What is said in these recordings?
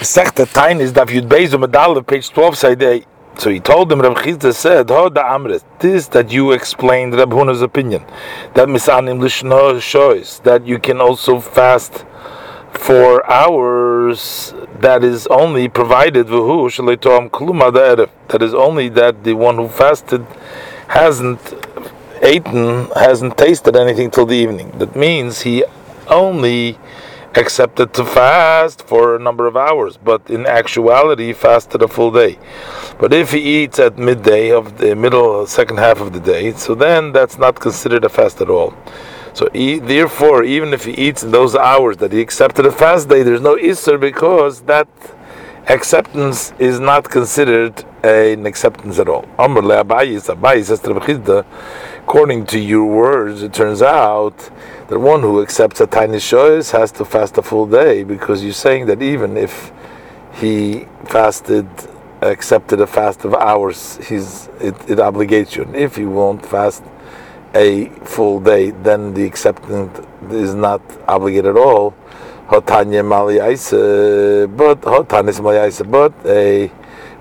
Sechta Tainis Daf Yud Beis um, Medal page 12 side A. So he told him, Reb Chizda said, Ho da Amrit, this that you explained Reb Huna's opinion, that misanim lishno shows, that you can also fast for hours that is only provided v'hu shaleitoam kluma da'erev, that is only that the one who fasted hasn't eaten, hasn't tasted anything till the evening. That means he only accepted to fast for a number of hours, but in actuality, fasted a full day. But if he eats at midday of the middle, second half of the day, so then that's not considered a fast at all. So he, therefore, even if he eats in those hours that he accepted a fast day, there's no Isser because that acceptance is not considered an acceptance at all. According to your words, it turns out that one who accepts a tiny choice has to fast a full day because you're saying that even if he fasted, accepted a fast of hours, he's it, it obligates you. And if he won't fast a full day, then the acceptance is not obligated at all. Hotanya maliaisa, but hotanis maliaisa, but a,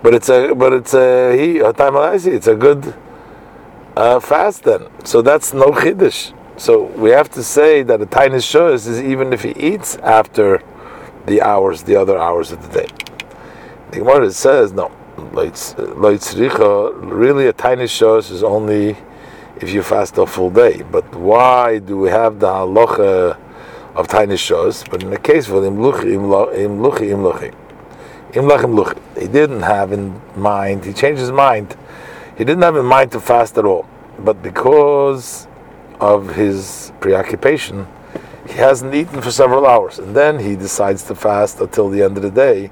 but it's a, but it's a he hotan It's a good uh, fast then. So that's no chiddush. So we have to say that a tiny shows is even if he eats after the hours, the other hours of the day. The Gemara says no. Really, a tiny shows is only if you fast a full day. But why do we have the halacha of tiny shows? But in the case of imluchi imluchi imluchi imluchi, he didn't have in mind. He changed his mind. He didn't have in mind to fast at all. But because of his preoccupation, he hasn't eaten for several hours, and then he decides to fast until the end of the day.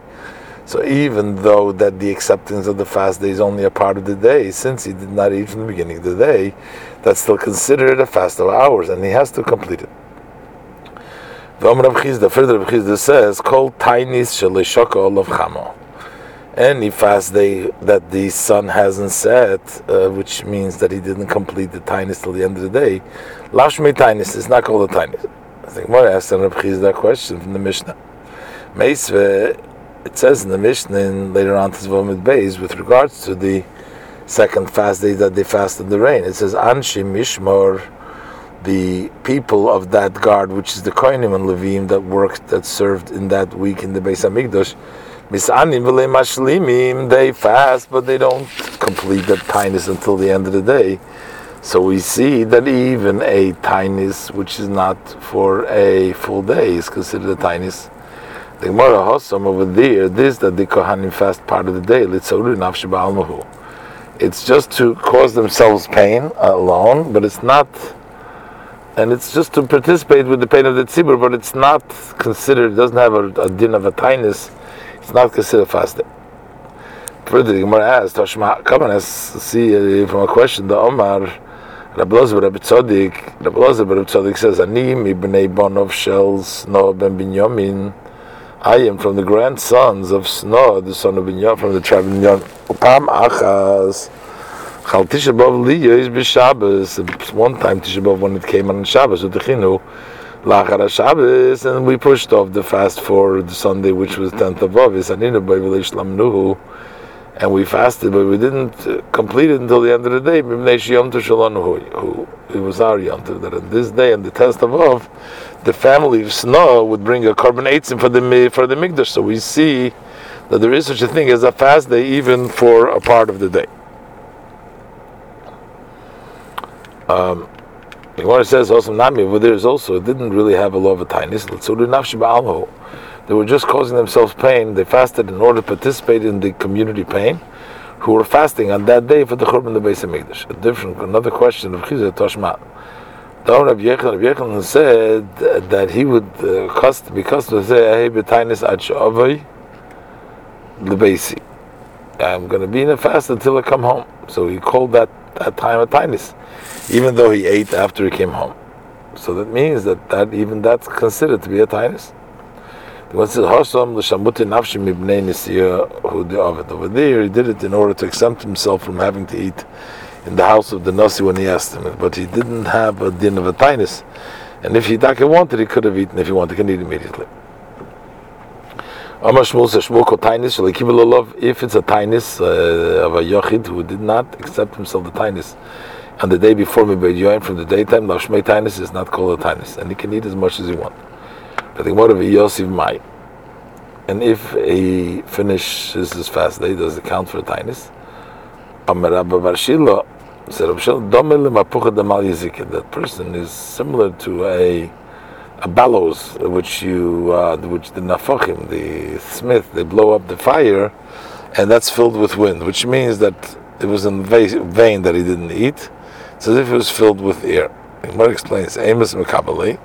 So even though that the acceptance of the fast day is only a part of the day, since he did not eat from the beginning of the day, that's still considered a fast of hours, and he has to complete it. The further Rav Chizda says, "Kol tainis shalishaka olav chamo." Any fast day that the sun hasn't set, uh, which means that he didn't complete the tainis till the end of the day, lashme tainis is not called a tainis. I think more asked Rav Chizda that question from the Mishnah. Meisve it says in the Mishnah in later on Tizvomid Beis with regards to the second fast day that they fasted the rain. It says Anshi Mishmor, the people of that guard, which is the Kohanim and Levim that worked, that served in that week in the Beis Hamikdash. They fast, but they don't complete that tinius until the end of the day. So we see that even a tinius, which is not for a full day, is considered a tinius. The Gemara Hossam over there, this that the Kohanim fast part of the day, it's just to cause themselves pain alone, but it's not, and it's just to participate with the pain of the tzibur, but it's not considered, it doesn't have a, a din of a tinus, it's not considered fasting. Further, the Gemara asks, Tashma, come and see uh, from a question, the Omar, Rabbi Lozer Rabbi Tzodik, Rabbi Lozer Rabbi Tzodik says, Ani mi b'nei bonov shels no ben binyamin, I am from the grandsons of Snow, the son of Binyan, from the tribe of Binyan. Upam achas. Chal Tisha B'Av Liya is b'Shabbos. One time Tisha when it came on Shabbos, with the Chinu, Lachar Shabbos, and we pushed off the fast for the Sunday, which was 10th of Avis, and we fasted, but we didn't complete it until the end of the day. It was our Yom that on this day, on the 10th of Av, the family of Snow would bring a eitzim for the for the mikdash. So we see that there is such a thing as a fast day, even for a part of the day. Um, Gemara says also Nami, but there is also didn't really have a law of a tainis. They were just causing themselves pain. They fasted in order to participate in the community pain. Who were fasting on that day for the Churban the Beis Hamikdash. A different, another question of Chizah Toshma. The Rabbi Yechon, Rabbi Yechon said that he would uh, cost, be custom to say, "Hey, betainis achavay lebeisi." I'm going to be in a fast until I come home. So he called that that time a tainis, even though he ate after he came home. So that means that, that even that's considered to be a tainis. What's it? Hosam l'shamuti nafshi mibnei nisiya hu Over there, he did it in order to exempt himself from having to eat in the house of the Nasi when he asked him, but he didn't have a din of a tinus. And if he wanted, he could have eaten. If he wanted, he can eat immediately. Amar Shmuel says Shmuel called tainis love. If it's a tainis uh, of a yochid who did not accept himself the tainis on the day before me Mibay from the daytime, Lashmei tainis is not called a tainis, and he can eat as much as he wants. But the Gemara of Yosef might. And if he finishes his fast day, does it count for a tainis? Amar Abba Barshilo said, That person is similar to a a bellows which you uh, which the nafachim, the smith, they blow up the fire, and that's filled with wind, which means that it was in vain that he didn't eat. It's as if it was filled with air. Gemara explains, Amos Mekabali.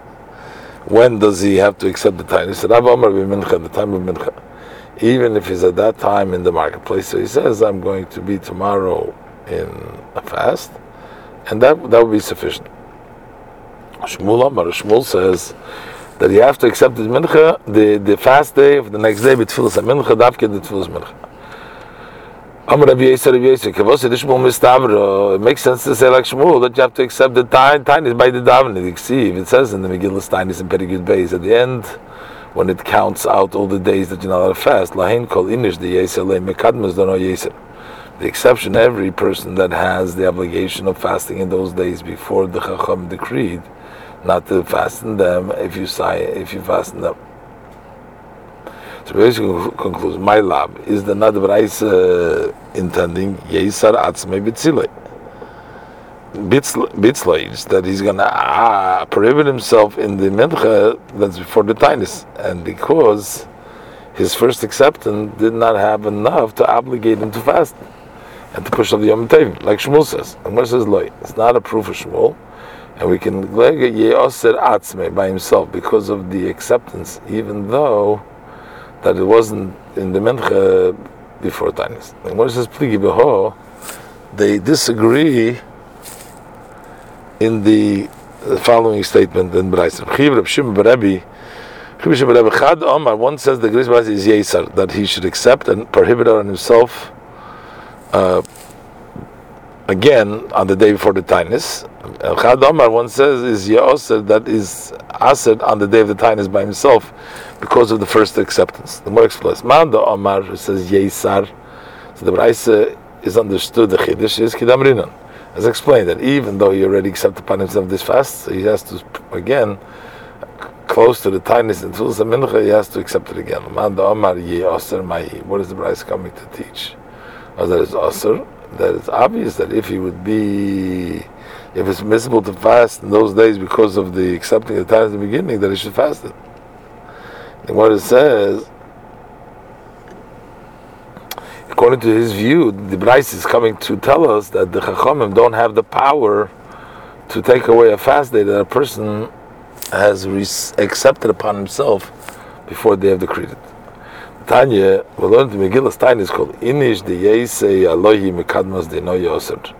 When does he have to accept the time? He said, Rabbi Omar Mincha, the time of Mincha. Even if he's at that time in the marketplace, so he says, I'm going to be tomorrow in a fast, and that that would be sufficient. Shmuel Amar, Shmuel says that you have to accept the mincha, the, the fast day of the next day, b'tfilas mincha, davke the tfilas mincha. Amar Rabbi Yisrael, Rabbi Yisrael, kavos mistavro, it makes sense to say like Shmuel, that you have to accept the time, time is by the davening, see, it says in the Megillah Tainis and Perigud Beis, at the end, when it counts out all the days that you're not allowed to fast, lahin kol inish the Yisrael, mekadmas don't know Yisrael the exception every person that has the obligation of fasting in those days before the Chacham decreed not to fasten them if you say if you fasten them. So basically concludes my lab is the not uh, intending Yesar Atzme Bitzile. Bitzleis that he's gonna ah, prohibit himself in the mincha that's before the tainis, and because his first acceptance did not have enough to obligate him to fast and to push on the Yom Tov, like Shmuel says. And says, "Loy, it's not a proof of Shmuel." And we can yeoser atzme by himself because of the acceptance, even though that it wasn't in the mincha before Tainis. And what says pligi beho, they disagree in the, following statement in Brais. One says the Gris is Yesar, that he should accept and prohibit on himself uh, again on the day before the Tainis. Chad Omar, one says, is Ya'oser, that is Asad on the day of the Tainis by himself because of the first acceptance. The more explains. Manda Omar says Yesar. So the Braisa is understood, the Chiddush is Kidam Rinan. As explained, that even though he already accepted upon himself this fast, he has to, again, close to the Tainis and Tzulas Mincha, he has to accept it again. What is the Braisa coming to teach? Or that is Asr that it's obvious that if he would be, if it's permissible to fast in those days because of the accepting the time at the beginning, that he should fast it. And what it says, according to his view, the Bryce is coming to tell us that the Chachamim don't have the power to take away a fast day that a person has accepted upon himself before they have decreed it. Tanya, we learned the Megillah Tanya is called Inish de Yesei Alohi Mekadmas de No Yoser.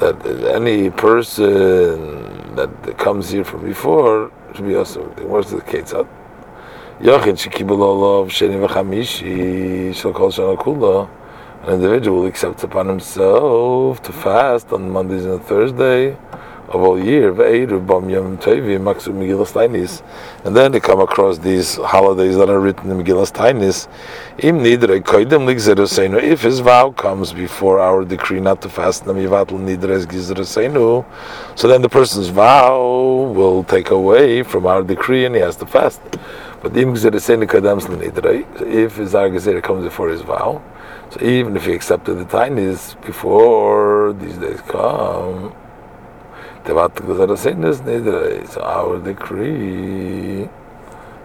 That any person that comes here from before should be also. Where's the Ketzat? Yochin Shekibul Olav Sheni V'Chamishi Shal Kol Shana Kula. An individual accepts upon himself to fast on Mondays and Thursday of all year, and then they come across these holidays that are written in Megillas Tainis. If his vow comes before our decree not to fast, so then the person's vow will take away from our decree and he has to fast. But if his Argazera comes before his vow, so even if he accepted the tainis before these days come, Tevat Gzarasin Nidre. So our decree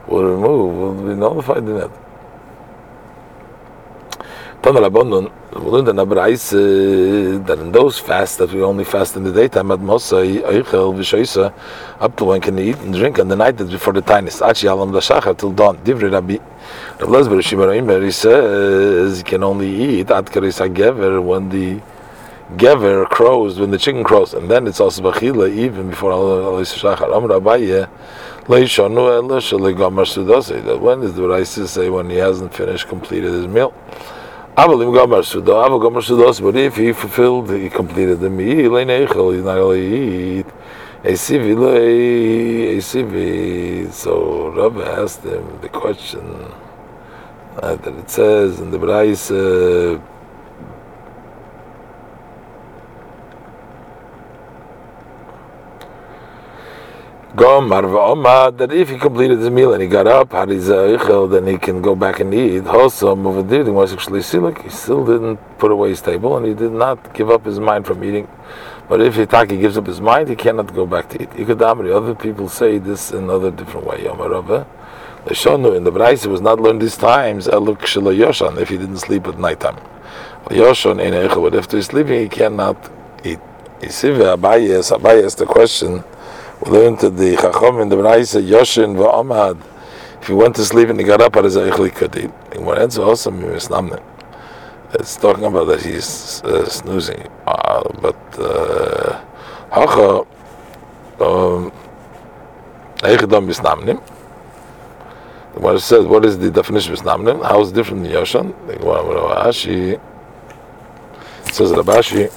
will remove, will be nullified in it. Tana Rabbanon, we learned that in those fasts that we only fast in the daytime at Mosai, Eichel, Vishoisa, up to when can eat and drink on the night that before the tainis, Achi Alam Lashachar till dawn. Divri Rabbi. Rav Lesber Shimon eh, he says, you can only eat at Karisa Gever when the gever crows when the chicken crows, and then it's also bachila even before Alois Shachar. Amr Abaye leishanu ela shalegamar sudase. That when is the Raisa say when he hasn't finished completed his meal? Avalim gamar sudo, aval gamar sudos. But if he fulfilled, he completed the meal. Leineichel, he's not going to eat. Esivi lei. So Rabbi asked him the question. uh, that it says in the Brais. Gomar that if he completed his meal and he got up, then he can go back and eat. A dude was actually silik. He still didn't put away his table and he did not give up his mind from eating. But if Hitaki gives up his mind, he cannot go back to eat. Ikadamri. Other people say this in other different way. Yomar Rabba. The Shonu in the Braisa was not learned these times. Eluk Yoshan if he didn't sleep at night time. Yoshan in But after he's sleeping, he cannot eat. Isiva Abaye asked the question learned to the Chacham in the Braisa Yoshin va'amad. If he went to sleep and he got up, at his eichli could eat. It's also misnamne. It's talking about that he's uh, snoozing, uh, but uh, Hacha um, Eichadam misnamnim. The Gemara says, what is the definition of misnamnim? How is it different than Yoshan? The Gemara Rashi says Rabashi.